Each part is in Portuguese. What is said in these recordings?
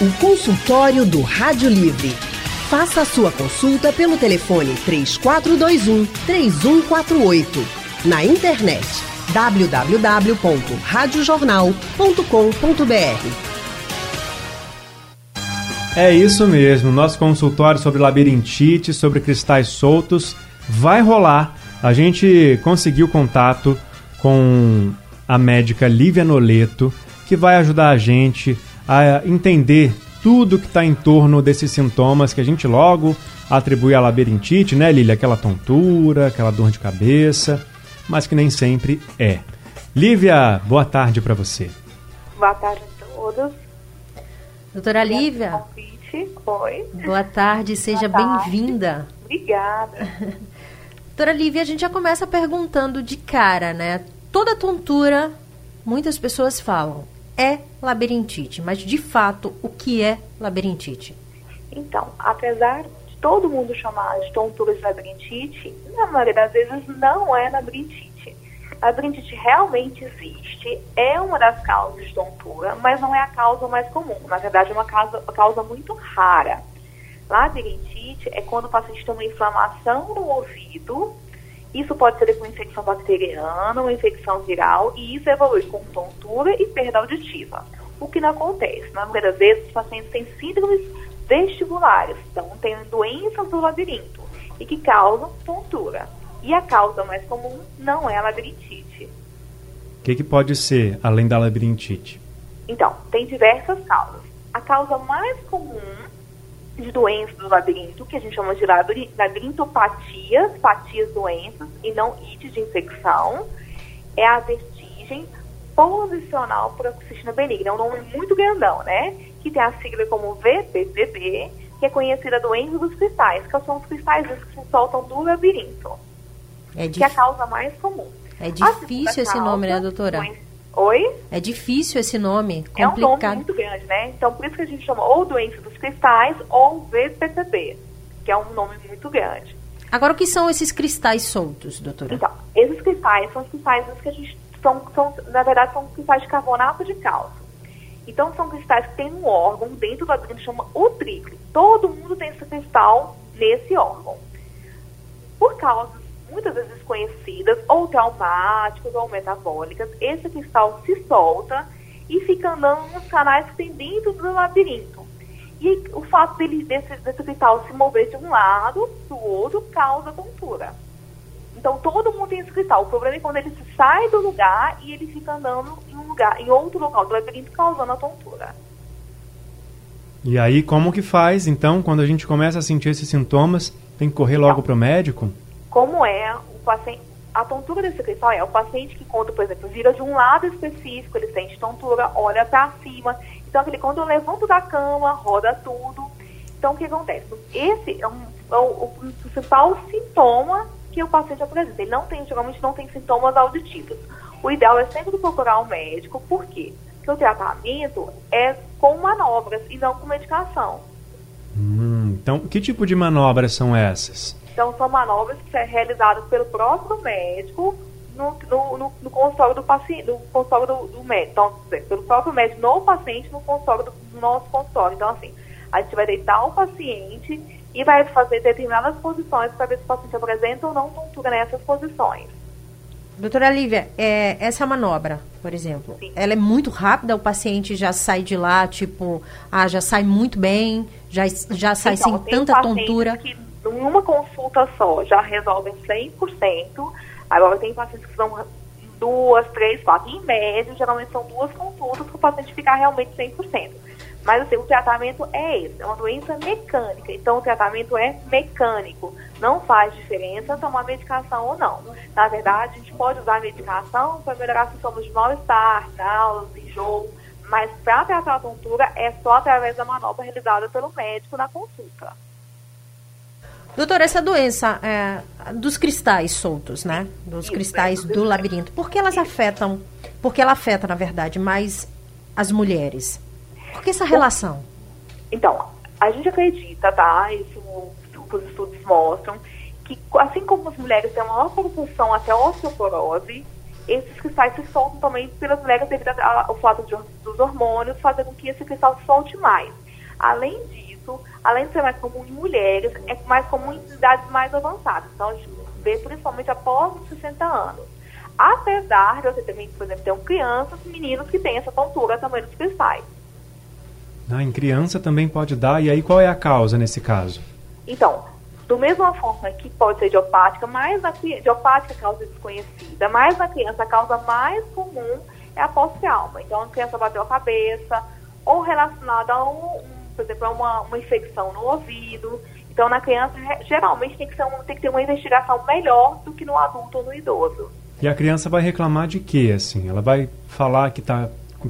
O consultório do Rádio Livre. Faça a sua consulta pelo telefone 3421 3148. Na internet www.radiojornal.com.br. É isso mesmo, nosso consultório sobre labirintite, sobre cristais soltos, vai rolar. A gente conseguiu contato com a médica Lívia Noleto, que vai ajudar a gente a entender tudo que está em torno desses sintomas que a gente logo atribui à labirintite, né, Lília? Aquela tontura, aquela dor de cabeça, mas que nem sempre é. Lívia, boa tarde para você. Boa tarde a todos. Doutora Lívia. Oi. Boa tarde, seja bem-vinda. Obrigada. Doutora Lívia, a gente já começa perguntando de cara, né? Toda tontura, muitas pessoas falam, é labirintite, mas de fato, o que é labirintite? Então, apesar de todo mundo chamar de tontura de labirintite, na maioria das vezes não é labirintite. Labirintite realmente existe, é uma das causas de tontura, mas não é a causa mais comum. Na verdade, é uma causa, uma causa muito rara. Labirintite é quando o paciente tem uma inflamação no ouvido isso pode ser com infecção bacteriana, uma infecção viral, e isso evolui com tontura e perda auditiva. O que não acontece. Na maioria das vezes, os pacientes têm síndromes vestibulares, então têm doenças do labirinto e que causam tontura. E a causa mais comum não é a labirintite. O que, que pode ser, além da labirintite? Então, tem diversas causas. A causa mais comum de doenças do labirinto, que a gente chama de labirintopatias, patias doenças, e não ites de infecção, é a vertigem posicional paroxística benigna. É um nome muito grandão, né? Que tem a sigla como VPPB, que é conhecida doença dos cristais, que são os cristais que se soltam do labirinto. É que é a causa mais comum. É difícil esse causa, nome, né, doutora? Doença Oi? É difícil esse nome, complicado. É um nome muito grande, né? Então, por isso que a gente chama ou doença dos cristais ou VPCB, que é um nome muito grande. Agora, o que são esses cristais soltos, doutora? Então, esses cristais são os cristais que a gente... São, são, na verdade, são cristais de carbonato de cálcio. Então, são cristais que têm um órgão dentro do que chama utrículo. Todo mundo tem esse cristal nesse órgão. Por causa muitas vezes desconhecidas, ou traumáticas, ou metabólicas, esse cristal se solta e fica andando nos canais que tem dentro do labirinto. E o fato dele, desse, desse cristal se mover de um lado para o outro causa tontura. Então todo mundo tem esse cristal. O problema é quando ele sai do lugar e ele fica andando em um lugar, em outro local do labirinto, causando a tontura. E aí, como que faz, então, quando a gente começa a sentir esses sintomas, tem que correr logo para o médico? Como é o paciente. A tontura desse cristal é o paciente que, quando, por exemplo, vira de um lado específico, ele sente tontura, olha para cima. Então, aquele, quando eu levanto da cama, roda tudo. Então, o que acontece? Esse é, um, é o, o, principal sintoma que o paciente apresenta. Ele não tem, geralmente não tem sintomas auditivos. O ideal é sempre procurar um médico, por quê? Porque o tratamento é com manobras e não com medicação. Hum, então, que tipo de manobras são essas? Então, são manobras que são realizadas pelo próprio médico no, no, no, no consultório do paciente, no consultório do, do médico. Então, pelo próprio médico no paciente, no consultório do, do nosso consultório. Então, assim, a gente vai deitar o paciente e vai fazer determinadas posições para ver se o paciente apresenta ou não tontura nessas posições. Doutora Lívia, é, essa manobra, por exemplo, Sim. ela é muito rápida, o paciente já sai de lá, tipo, ah, já sai muito bem, já, já sai então, sem tanta tontura. Que em uma consulta só já resolvem 100%. Agora tem pacientes que são duas, três, quatro. Em média, geralmente são duas consultas para o paciente ficar realmente 100%. Mas assim, o tratamento é esse, é uma doença mecânica. Então o tratamento é mecânico. Não faz diferença tomar medicação ou não. Na verdade, a gente pode usar medicação para melhorar sintomas de mal-estar, náuseas, enjoo. Mas para tratar a tontura é só através da manobra realizada pelo médico na consulta. Doutora, essa doença é, dos cristais soltos, né? Dos cristais do labirinto, por que elas afetam? Porque ela afeta, na verdade, mais as mulheres. Por que essa relação? Então, a gente acredita, tá? Isso os estudos mostram que, assim como as mulheres têm uma maior propulsão até osteoporose, esses cristais se soltam também pelas mulheres devido ao fato de, dos hormônios fazer com que esse cristal se solte mais. Além disso, além de ser mais comum em mulheres, é mais comum em idades mais avançadas. Então, a gente vê principalmente após os 60 anos. Apesar de você também, por exemplo, ter crianças, meninos que têm essa tontura também dos cristais. Ah, em criança também pode dar. E aí qual é a causa nesse caso? Então, do mesma forma que pode ser idiopática, mas na idiopática causa desconhecida, mas na criança a causa mais comum é a posse-alma. Então a criança bateu a cabeça, ou relacionada a um, por exemplo, a uma, uma infecção no ouvido. Então na criança geralmente tem que, ser um, tem que ter uma investigação melhor do que no adulto ou no idoso. E a criança vai reclamar de quê, assim? Ela vai falar que está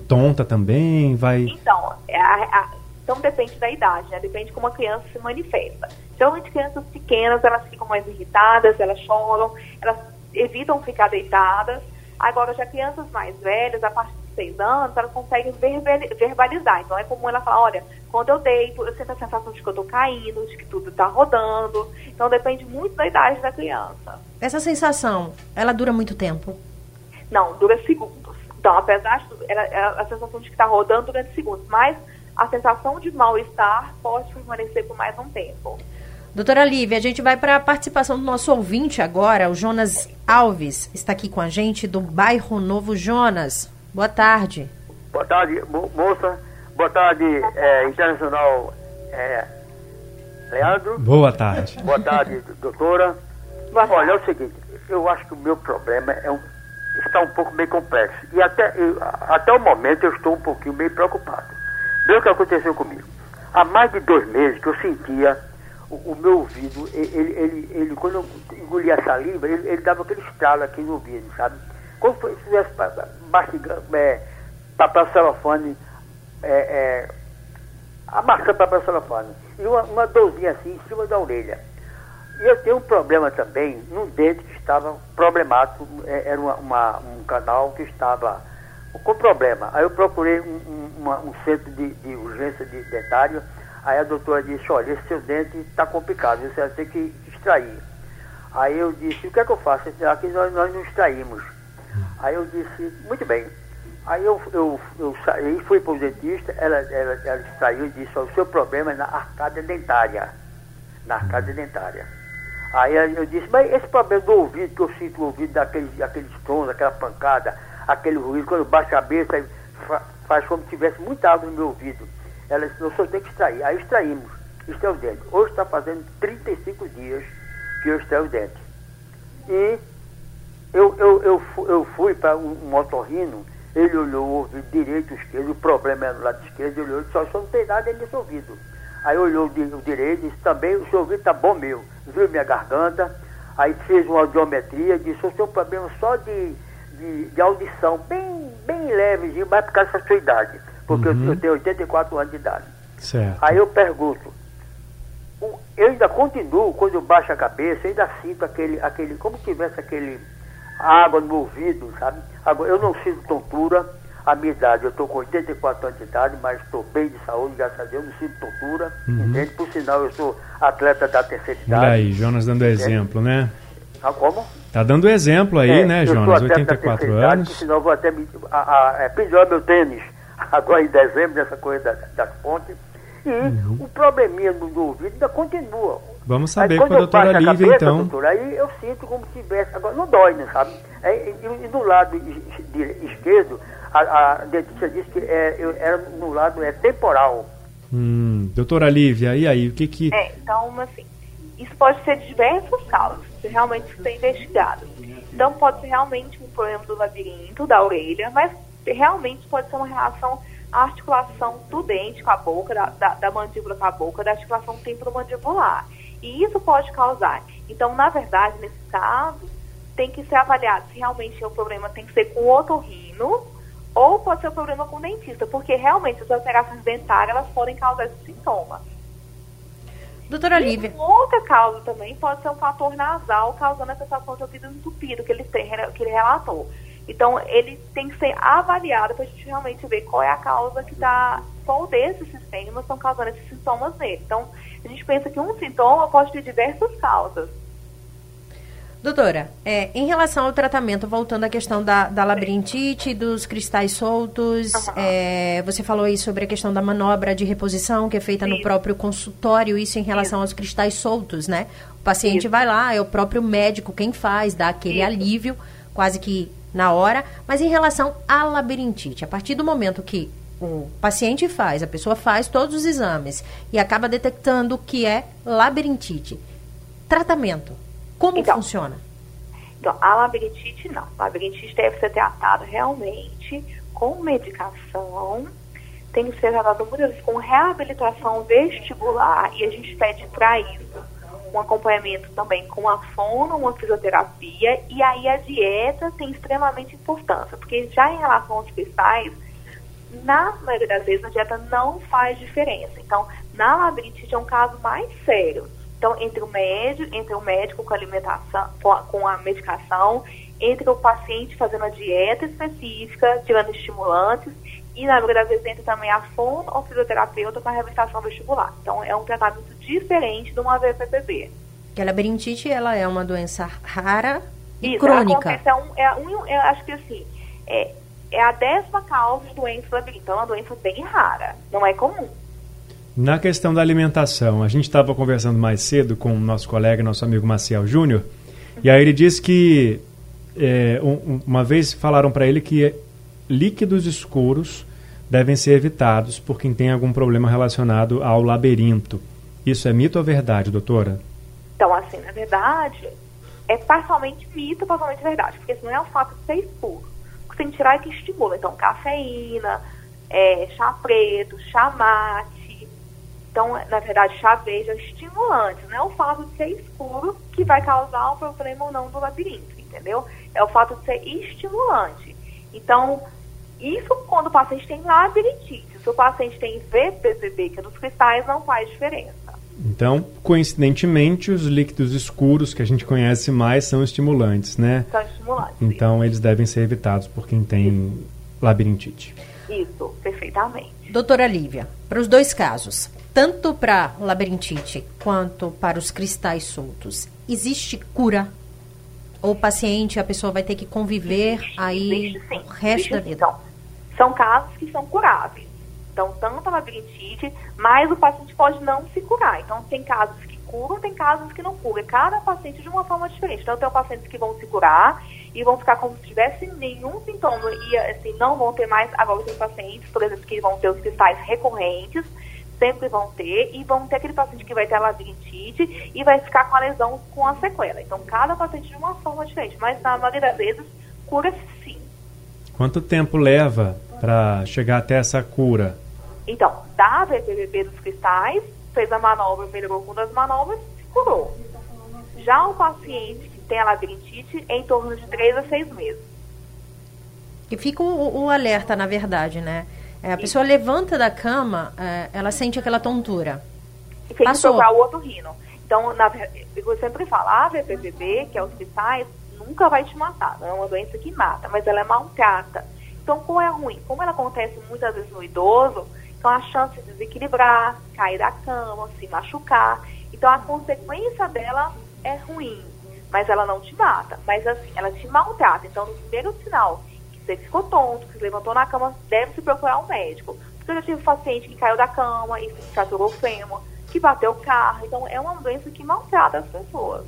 tonta também, vai... Então, é a, a, então depende da idade, né? Depende de como a criança se manifesta. Geralmente crianças pequenas, elas ficam mais irritadas, elas choram, elas evitam ficar deitadas. Agora, já crianças mais velhas, a partir 6 anos, elas conseguem verbalizar. Então, é comum ela falar, olha, quando eu deito, eu sinto a sensação de que eu estou caindo, de que tudo está rodando. Então, depende muito da idade da criança. Essa sensação, ela dura muito tempo? Não, dura segundos. Então, apesar de ela, ela, a sensação de que está rodando durante segundos, mas a sensação de mal-estar pode permanecer por mais um tempo. Doutora Lívia, a gente vai para a participação do nosso ouvinte agora, o Jonas Alves, está aqui com a gente do bairro Novo Jonas. Boa tarde. Boa tarde, mo moça. Boa tarde, é, Internacional é, Leandro. Boa tarde. Boa tarde, doutora. Boa Olha, é o seguinte, eu acho que o meu problema é um, está um pouco meio complexo. E até, eu, até o momento eu estou um pouquinho meio preocupado. Vê o que aconteceu comigo. Há mais de dois meses que eu sentia o, o meu ouvido, ele, ele, ele, quando eu engolia a saliva, ele, ele dava aquele estralo aqui no ouvido, sabe? Como se estivesse mastigando, é, papel celofane, é, é, amassando papel celofane. E uma, uma dorzinha assim em cima da orelha. E eu tenho um problema também num dente que estava problemático, é, era uma, uma, um canal que estava com problema. Aí eu procurei um, um, uma, um centro de, de urgência de dentário Aí a doutora disse, olha, esse seu dente está complicado, você vai ter que extrair. Aí eu disse, o que é que eu faço? Aqui nós, nós não extraímos. Aí eu disse, muito bem. Aí eu, eu, eu saí, fui para o dentista, ela, ela, ela extraiu e disse, o seu problema é na arcada dentária. Na arcada dentária. Aí eu disse, mas esse problema do ouvido, que eu sinto o ouvido daqueles, daqueles tons, aquela pancada, aquele ruído, quando eu baixo a cabeça, faz como se tivesse muita água no meu ouvido. Ela disse, o senhor tem que extrair. Aí extraímos, extrai o dente. Hoje está fazendo 35 dias que eu extrai o dente. E eu, eu, eu, eu fui para um, um otorrino, ele olhou o ouvido direito esquerdo, o problema era no lado esquerdo, ele olhou e disse, só não tem nada nesse ouvido. Aí olhou o direito e disse, também o seu ouvido está bom meu. Viu minha garganta, aí fez uma audiometria, disse, o seu problema só de, de, de audição, bem, bem levezinho, mas por causa da sua idade porque uhum. eu, eu, tenho 84 anos de idade. Certo. Aí eu pergunto, eu ainda continuo, quando eu baixo a cabeça, eu ainda sinto aquele, aquele como se tivesse aquele água no ouvido, sabe? Agora, eu não sinto tontura, a minha idade, eu estou com 84 anos de idade, mas estou bem de saúde, graças a Deus, não sinto tontura, uhum. entende? Por sinal, eu sou atleta da terceira idade. Olha aí, Jonas dando exemplo, né? Ah, como? Tá dando exemplo aí, é, né, Jonas? 84 anos. Idade, por sinal, vou até me, a, a, a, pendurar meu tênis agora em dezembro, nessa coisa das, pontes. E uhum. o probleminha do, ouvido ainda continua. Vamos saber aí, com a doutora Lívia, cabeça, então. Doutora, aí eu sinto como se tivesse, agora não dói, né, sabe? É, e, e, do lado esquerdo, a, a dentista disse que é, eu, era no lado é temporal. Hum, doutora Lívia, e aí, o que que... É, então, assim, isso pode ser de diversas causas, se realmente ser investigado. Então, pode ser realmente um problema do labirinto, da orelha, mas realmente pode ser uma relação à articulação do dente com a boca, da, da, da mandíbula com a boca, da articulação temporomandibular. E isso pode causar. Então, na verdade, nesse caso, tem que ser avaliado se realmente o problema tem que ser com o otorrino ou pode ser um problema com o dentista, porque realmente as alterações dentárias elas podem causar esse sintoma. Doutora Lívia. Uma outra causa também pode ser um fator nasal causando a sensação de ouvido entupido que ele, tem, que ele relatou. Então, ele tem que ser avaliado para a gente realmente ver qual é a causa que está, qual desses sistemas estão causando esses sintomas nele. Então, a gente pensa que um sintoma pode ter diversas causas. Doutora, é, em relação ao tratamento, voltando à questão da, da labirintite, dos cristais soltos, uhum. é, você falou aí sobre a questão da manobra de reposição que é feita isso. no próprio consultório, isso em relação isso. aos cristais soltos, né? O paciente isso. vai lá, é o próprio médico quem faz, dá aquele alívio, quase que na hora. Mas em relação à labirintite, a partir do momento que o paciente faz, a pessoa faz todos os exames e acaba detectando que é labirintite, tratamento como então, funciona? Então, a labirintite não. A labirintite deve ser tratada realmente com medicação, tem que ser tratada muitas vezes com reabilitação vestibular e a gente pede para isso um acompanhamento também com a fono, uma fisioterapia e aí a dieta tem extremamente importância, porque já em relação aos cristais, na maioria das vezes a dieta não faz diferença. Então, na labirintite é um caso mais sério. Então, entre o médico, entre o médico com a alimentação, com a, com a medicação, entre o paciente fazendo a dieta específica, tirando estimulantes, e na maioria das vezes entra também a fono ou fisioterapeuta com a reabilitação vestibular. Então, é um tratamento diferente de uma VPPB. Que a labirintite, ela é uma doença rara e Isso, crônica. Acontece, é um, é um, eu acho que assim, é, é a décima causa de doença labirintite. Então, é uma doença bem rara, não é comum. Na questão da alimentação, a gente estava conversando mais cedo com o nosso colega, nosso amigo Maciel Júnior, e aí ele disse que é, um, uma vez falaram para ele que líquidos escuros devem ser evitados por quem tem algum problema relacionado ao labirinto. Isso é mito ou verdade, doutora? Então, assim, na verdade, é parcialmente mito, parcialmente verdade, porque isso não é o fato de ser escuro. Que tem que tirar é que estimula. Então, cafeína, é, chá preto, chá mate, então, na verdade, chá verde é estimulante, não é o fato de ser escuro que vai causar um problema ou não do labirinto, entendeu? É o fato de ser estimulante. Então, isso quando o paciente tem labirintite. Se o paciente tem VPPB, que é dos cristais, não faz diferença. Então, coincidentemente, os líquidos escuros que a gente conhece mais são estimulantes, né? São estimulantes. Então, sim. eles devem ser evitados por quem tem Isso. labirintite. Isso, perfeitamente. Doutora Lívia, para os dois casos, tanto para labirintite quanto para os cristais soltos, existe cura? Ou o paciente, a pessoa vai ter que conviver existe, aí existe, sim, o resto existe, da vida? Então, são casos que são curáveis. Então, tanto a labirintite, mas o paciente pode não se curar. Então, tem casos que curam, tem casos que não curam. Cada paciente de uma forma diferente. Então, tem pacientes que vão se curar e vão ficar como se tivesse nenhum sintoma e, assim, não vão ter mais. Agora, tem pacientes, por exemplo, que vão ter os cristais recorrentes sempre vão ter, e vão ter aquele paciente que vai ter a labirintite e vai ficar com a lesão com a sequela. Então, cada paciente de uma forma diferente, mas na maioria das vezes, cura sim. Quanto tempo leva para chegar até essa cura? Então, da VPVP dos cristais, fez a manobra, melhorou com das manobras, curou. Já o paciente que tem a labirintite, é em torno de 3 a 6 meses. E fica o, o alerta, na verdade, né? É, a pessoa levanta da cama, é, ela sente aquela tontura. E tem Passou. que o outro rino. Então, na, eu sempre falo, a VPPB, que é os cristais, nunca vai te matar. Não é uma doença que mata, mas ela é maltrata. Então, qual é ruim? Como ela acontece muitas vezes no idoso, então a chance de desequilibrar, cair da cama, se machucar. Então, a consequência dela é ruim, mas ela não te mata. Mas, assim, ela te maltrata. Então, no primeiro sinal você ficou tonto, que se levantou na cama, deve se procurar um médico. Porque eu já tive um paciente que caiu da cama e se fraturou o fêmur, que bateu o carro. Então, é uma doença que maltrata as pessoas.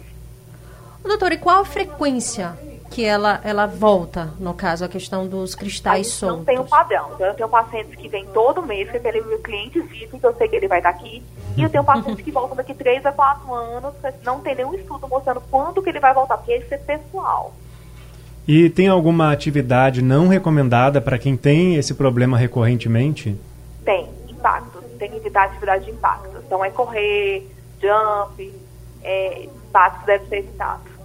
Doutor, e qual a frequência que ela, ela volta, no caso, a questão dos cristais soltos? Não tem um padrão. Então, eu tenho pacientes que vêm todo mês, que ele é meu cliente VIP, que eu sei que ele vai estar aqui. E eu tenho pacientes que voltam daqui 3 a 4 anos, não tem nenhum estudo mostrando quando que ele vai voltar, porque isso é pessoal. E tem alguma atividade não recomendada para quem tem esse problema recorrentemente? Tem, impactos. Tem que evitar atividade de impacto. Então é correr, jump, é, impactos devem ser evitados.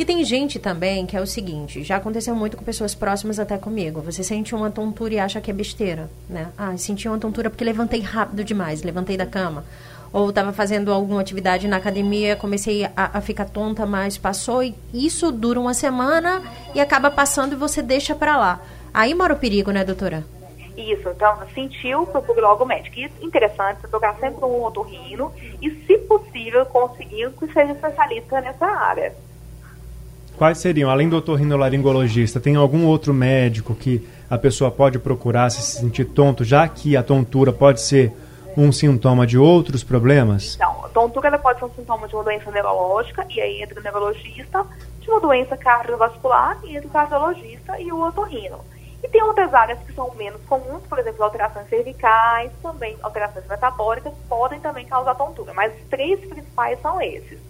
Porque tem gente também que é o seguinte, já aconteceu muito com pessoas próximas até comigo. Você sente uma tontura e acha que é besteira, né? Ah, senti uma tontura porque levantei rápido demais, levantei da cama ou estava fazendo alguma atividade na academia, comecei a, a, ficar tonta, mas passou e isso dura uma semana e acaba passando e você deixa para lá. Aí mora o perigo, né, doutora? Isso, então sentiu, procure logo o médico. Isso interessante, tocar sempre um otorrino e, se possível, conseguir que seja especialista nessa área. Quais seriam, além do otorrinolaringologista, tem algum outro médico que a pessoa pode procurar se sentir tonto, já que a tontura pode ser um sintoma de outros problemas? Então, a tontura ela pode ser um sintoma de uma doença neurológica, e aí entra o neurologista, de uma doença cardiovascular, e entra o cardiologista e o otorrino. E tem outras áreas que são menos comuns, por exemplo, alterações cervicais, também alterações metabólicas, podem também causar tontura, mas os três principais são esses.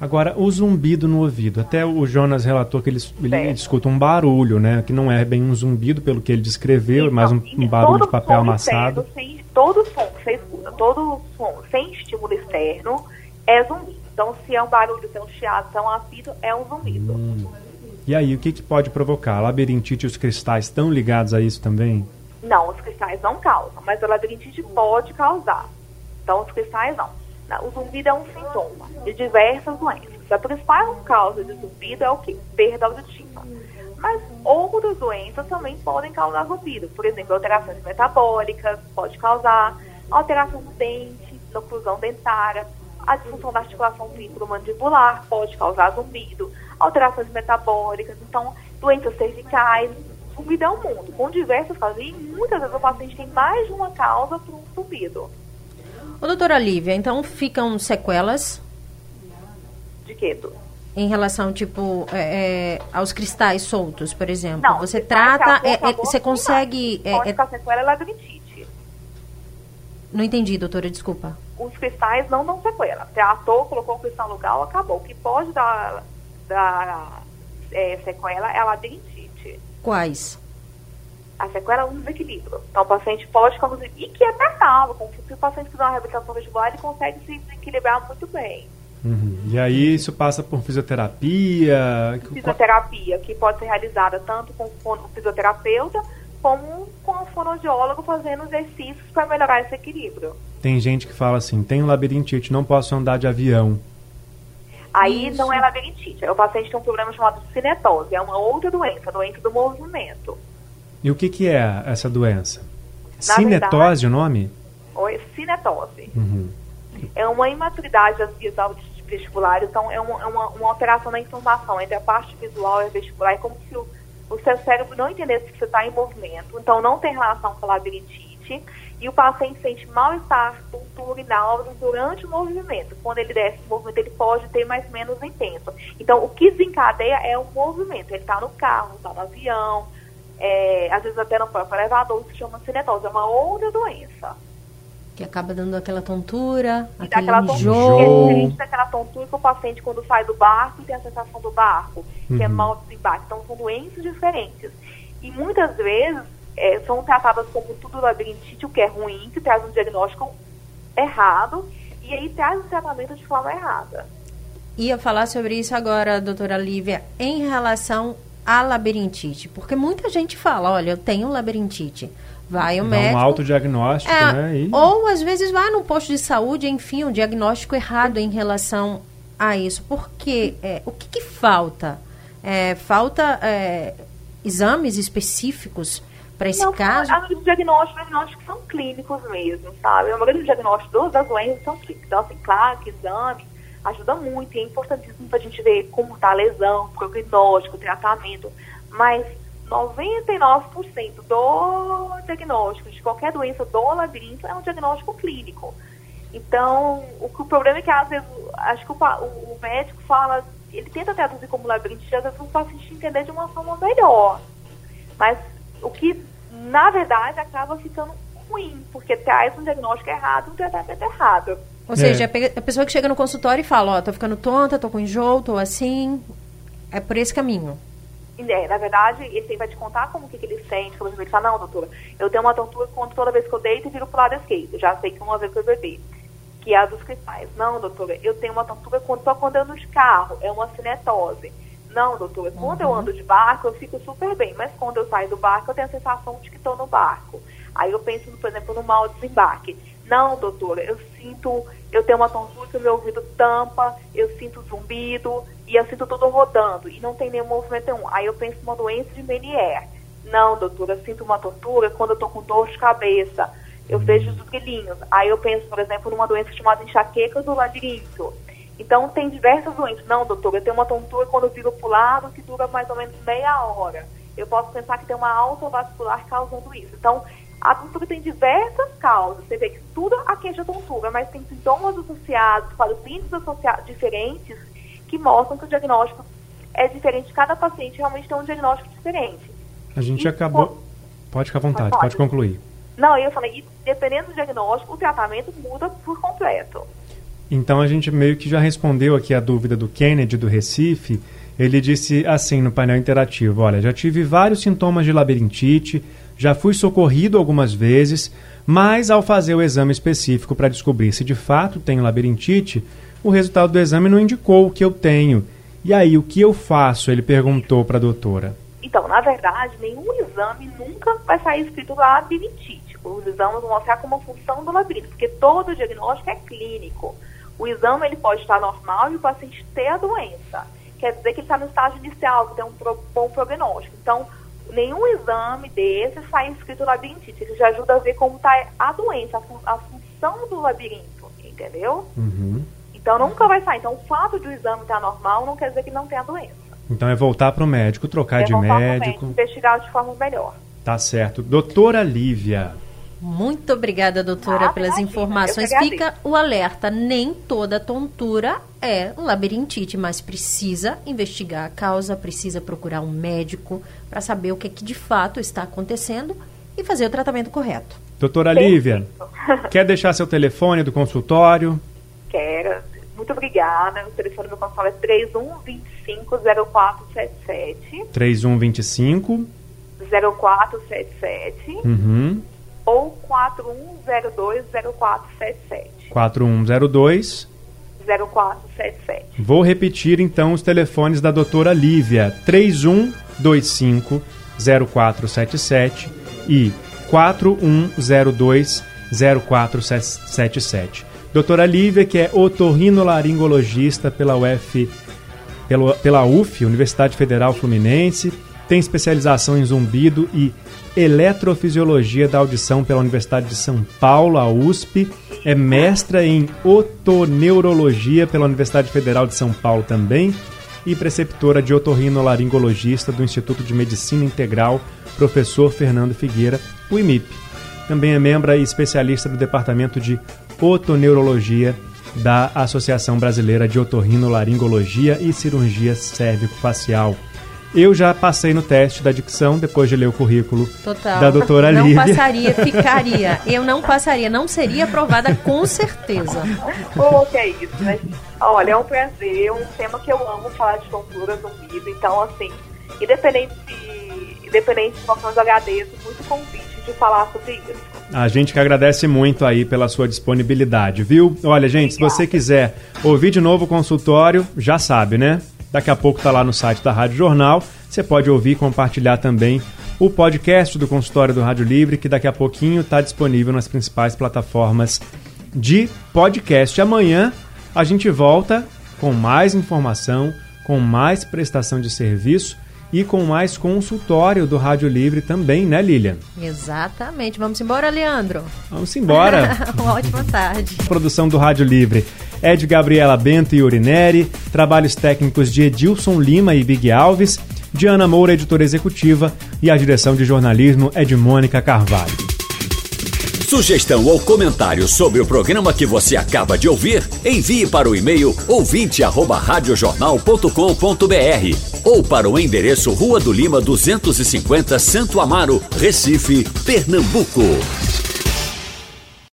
Agora, o zumbido no ouvido. Até o Jonas relatou que ele, ele escuta um barulho, né? Que não é bem um zumbido, pelo que ele descreveu, então, mas um, um barulho de papel amassado. Externo, sem, todo som escuta, todo som sem estímulo externo é zumbido. Então, se é um barulho, se é um chiado, se é um apito, é um zumbido. Hum. E aí, o que, que pode provocar? A labirintite e os cristais estão ligados a isso também? Não, os cristais não causam, mas a labirintite pode causar. Então, os cristais não. O zumbido é um sintoma de diversas doenças. A principal causa de zumbido é o que? Perda auditiva. Mas outras doenças também podem causar zumbido. Por exemplo, alterações metabólicas pode causar, alteração do dente, oclusão dentária, a disfunção da articulação temporomandibular pode causar zumbido, alterações metabólicas, então doenças cervicais. Zumbido é um mundo, com diversas causas. E muitas vezes o paciente tem mais de uma causa para um zumbido. Ô, doutora Lívia, então ficam sequelas? De quê? Em relação, tipo, é, é, aos cristais soltos, por exemplo. Não, você trata. É, é você consegue. É, pode ficar sequela é labirintite. Não entendi, doutora, desculpa. Os cristais não dão sequela. Você atou, colocou o cristal no lugar, acabou. O que pode dar, dar é, sequela é a labirintite. Quais? A sequela é um desequilíbrio. Então, o paciente pode conduzir, e que é tratável, como se o paciente fizer uma reabilitação vestibular, ele consegue se desequilibrar muito bem. Uhum. E aí isso passa por fisioterapia? Fisioterapia, que pode ser realizada tanto com o fisioterapeuta, como com o fonoaudiólogo fazendo exercícios para melhorar esse equilíbrio. Tem gente que fala assim, tenho labirintite, não posso andar de avião. Aí Isso. não é labirintite, o paciente tem um problema chamado cinetose, é uma outra doença, doença do movimento. E o que, que é essa doença? Na Cinetose verdade, o nome? Oi, cinetose. Uhum. É uma imaturidade das vias vestibulares, então é uma, é uma, uma, alteração na informação entre a parte visual e a vestibular. É como se o, o seu cérebro não entendesse que você está em movimento, então não tem relação com a labirintite. E o paciente sente mal-estar, tontura e náuseas durante o movimento. Quando ele desce o movimento, ele pode ter mais menos intenso. Então, o que desencadeia é o movimento. Ele está no carro, está no avião, é, às vezes até no próprio elevador, isso se chama cinetose, é uma outra doença. Que acaba dando aquela tontura, e aquele aquela tontura, sente aquela tontura que o paciente quando sai do barco tem a sensação do barco, uhum. que é uhum. mal desembarque. Então são doenças diferentes. E muitas vezes é, são tratadas como tudo labirintite, o que é ruim, que traz um diagnóstico errado, e aí traz o tratamento de forma errada. Ia falar sobre isso agora, doutora Lívia, em relação a labirintite? Porque muita gente fala, olha, eu tenho labirintite. Vai o Dá médico. um autodiagnóstico, é, né? E... Ou às vezes vai no posto de saúde, enfim, um diagnóstico errado em relação a isso. Porque é, o que, que falta? É, falta é, exames específicos para esse Não, caso? Os diagnósticos, diagnósticos são clínicos mesmo, sabe? A maioria dos diagnósticos das doenças são clínicos. Então, assim, claro que exame ajuda muito e é importantíssimo para a gente ver como está a lesão, prognóstico, tratamento, mas 99% do diagnóstico de qualquer doença do labirinto é um diagnóstico clínico. Então, o, o problema é que às vezes, acho que o, o, médico fala, ele tenta traduzir como labirintite, às vezes o paciente entender de uma forma melhor. Mas o que, na verdade, acaba ficando ruim, porque traz um diagnóstico errado, um tratamento errado. Ou seja, é. a pessoa que chega no consultório e fala, ó, oh, tô ficando tonta, tô com enjoo, tô assim. É por esse caminho. É, na verdade, ele vai te contar como que, que ele sente, como ele fala, não, doutora, eu tenho uma tontura quando toda vez que eu deito e viro pro lado esquerdo. Já sei que uma vez que eu bebi. Que é a dos cristais. Não, doutora, eu tenho uma tontura quando tô quando ando de carro, é uma cinetose. Não, doutora, quando uhum. eu ando de barco, eu fico super bem, mas quando eu saio do barco, eu tenho a sensação de que estou no barco. Aí eu penso, por exemplo, no mal desembarque. Não, doutora, eu sinto, eu tenho uma o meu ouvido tampa, eu sinto zumbido e eu sinto tudo rodando e não tem nenhum movimento nenhum. Aí eu penso numa doença de Menier. Não, doutora, eu sinto uma tontura quando eu tô com dor de cabeça. Eu vejo os brilhinhos. Aí eu penso, por exemplo, numa doença chamada enxaqueca do labirinto. Então, tem diversas doenças. Não, doutor, eu tenho uma tontura quando eu viro para o lado que dura mais ou menos meia hora. Eu posso pensar que tem uma autovascular causando isso. Então, a tontura tem diversas causas. Você vê que tudo aqueja a tontura, mas tem sintomas associados, quadros clínicos associados diferentes que mostram que o diagnóstico é diferente. Cada paciente realmente tem um diagnóstico diferente. A gente e, acabou. Pode ficar à vontade, pode, pode concluir. Não, eu falei, dependendo do diagnóstico, o tratamento muda por completo. Então a gente meio que já respondeu aqui a dúvida do Kennedy do Recife. Ele disse assim no painel interativo: Olha, já tive vários sintomas de labirintite, já fui socorrido algumas vezes, mas ao fazer o exame específico para descobrir se de fato tenho labirintite, o resultado do exame não indicou o que eu tenho. E aí, o que eu faço? Ele perguntou para a doutora. Então, na verdade, nenhum exame nunca vai sair escrito labirintite. Os exames vão mostrar como função do labirinto, porque todo diagnóstico é clínico. O exame ele pode estar normal e o paciente ter a doença. Quer dizer que ele está no estágio inicial, que tem um bom prognóstico. Então, nenhum exame desse sai escrito labirintite. Ele já ajuda a ver como está a doença, a, fun a, função do labirinto, entendeu? Uhum. Então, nunca vai sair. Então, o fato de o exame estar normal não quer dizer que não tem a doença. Então, é voltar para o médico, trocar é de médico. Médico, investigar de forma melhor. Tá certo. Doutora Lívia. Muito obrigada, doutora, ah, pelas imagina, informações. Fica o alerta: nem toda tontura é labirintite, mas precisa investigar a causa, precisa procurar um médico para saber o que, é que de fato está acontecendo e fazer o tratamento correto. Doutora Lívia, quer deixar seu telefone do consultório? Quero. Muito obrigada. O telefone do consultório é 3125 0477. 3125 0477. Uhum ou 4102-0477. 4102 0477. Vou repetir então os telefones da doutora Lívia: 3125 0477 e 4102 0477. Doutora Lívia, que é otorrinolaringologista pela UF, pela, pela UF, Universidade Federal Fluminense, tem especialização em zumbido e eletrofisiologia da audição pela Universidade de São Paulo, a USP. É mestra em otoneurologia pela Universidade Federal de São Paulo também e preceptora de otorrinolaringologista do Instituto de Medicina Integral, professor Fernando Figueira, o IMIP. Também é membro e especialista do Departamento de Otoneurologia da Associação Brasileira de Otorrinolaringologia e Cirurgia Cérvico-Facial. Eu já passei no teste da dicção depois de ler o currículo Total. da doutora não Lívia. Não passaria, ficaria. Eu não passaria, não seria aprovada com certeza. Pô, que é isso, né? Olha, é um prazer, é um tema que eu amo falar de cultura zumbido. Então, assim, independente de, independente de qualquer coisa, eu agradeço muito o convite de falar sobre isso. A gente que agradece muito aí pela sua disponibilidade, viu? Olha, gente, Obrigada. se você quiser ouvir de novo o consultório, já sabe, né? Daqui a pouco está lá no site da Rádio Jornal. Você pode ouvir e compartilhar também o podcast do consultório do Rádio Livre, que daqui a pouquinho está disponível nas principais plataformas de podcast. Amanhã a gente volta com mais informação, com mais prestação de serviço e com mais consultório do Rádio Livre também, né, Lilian? Exatamente. Vamos embora, Leandro? Vamos embora. Uma ótima tarde. Produção do Rádio Livre é de Gabriela Bento e Urineri, trabalhos técnicos de Edilson Lima e Big Alves, Diana Moura, editora executiva, e a direção de jornalismo é de Mônica Carvalho. Sugestão ou comentário sobre o programa que você acaba de ouvir, envie para o e-mail ouvinte@radiojornal.com.br ou para o endereço Rua do Lima 250, Santo Amaro, Recife, Pernambuco.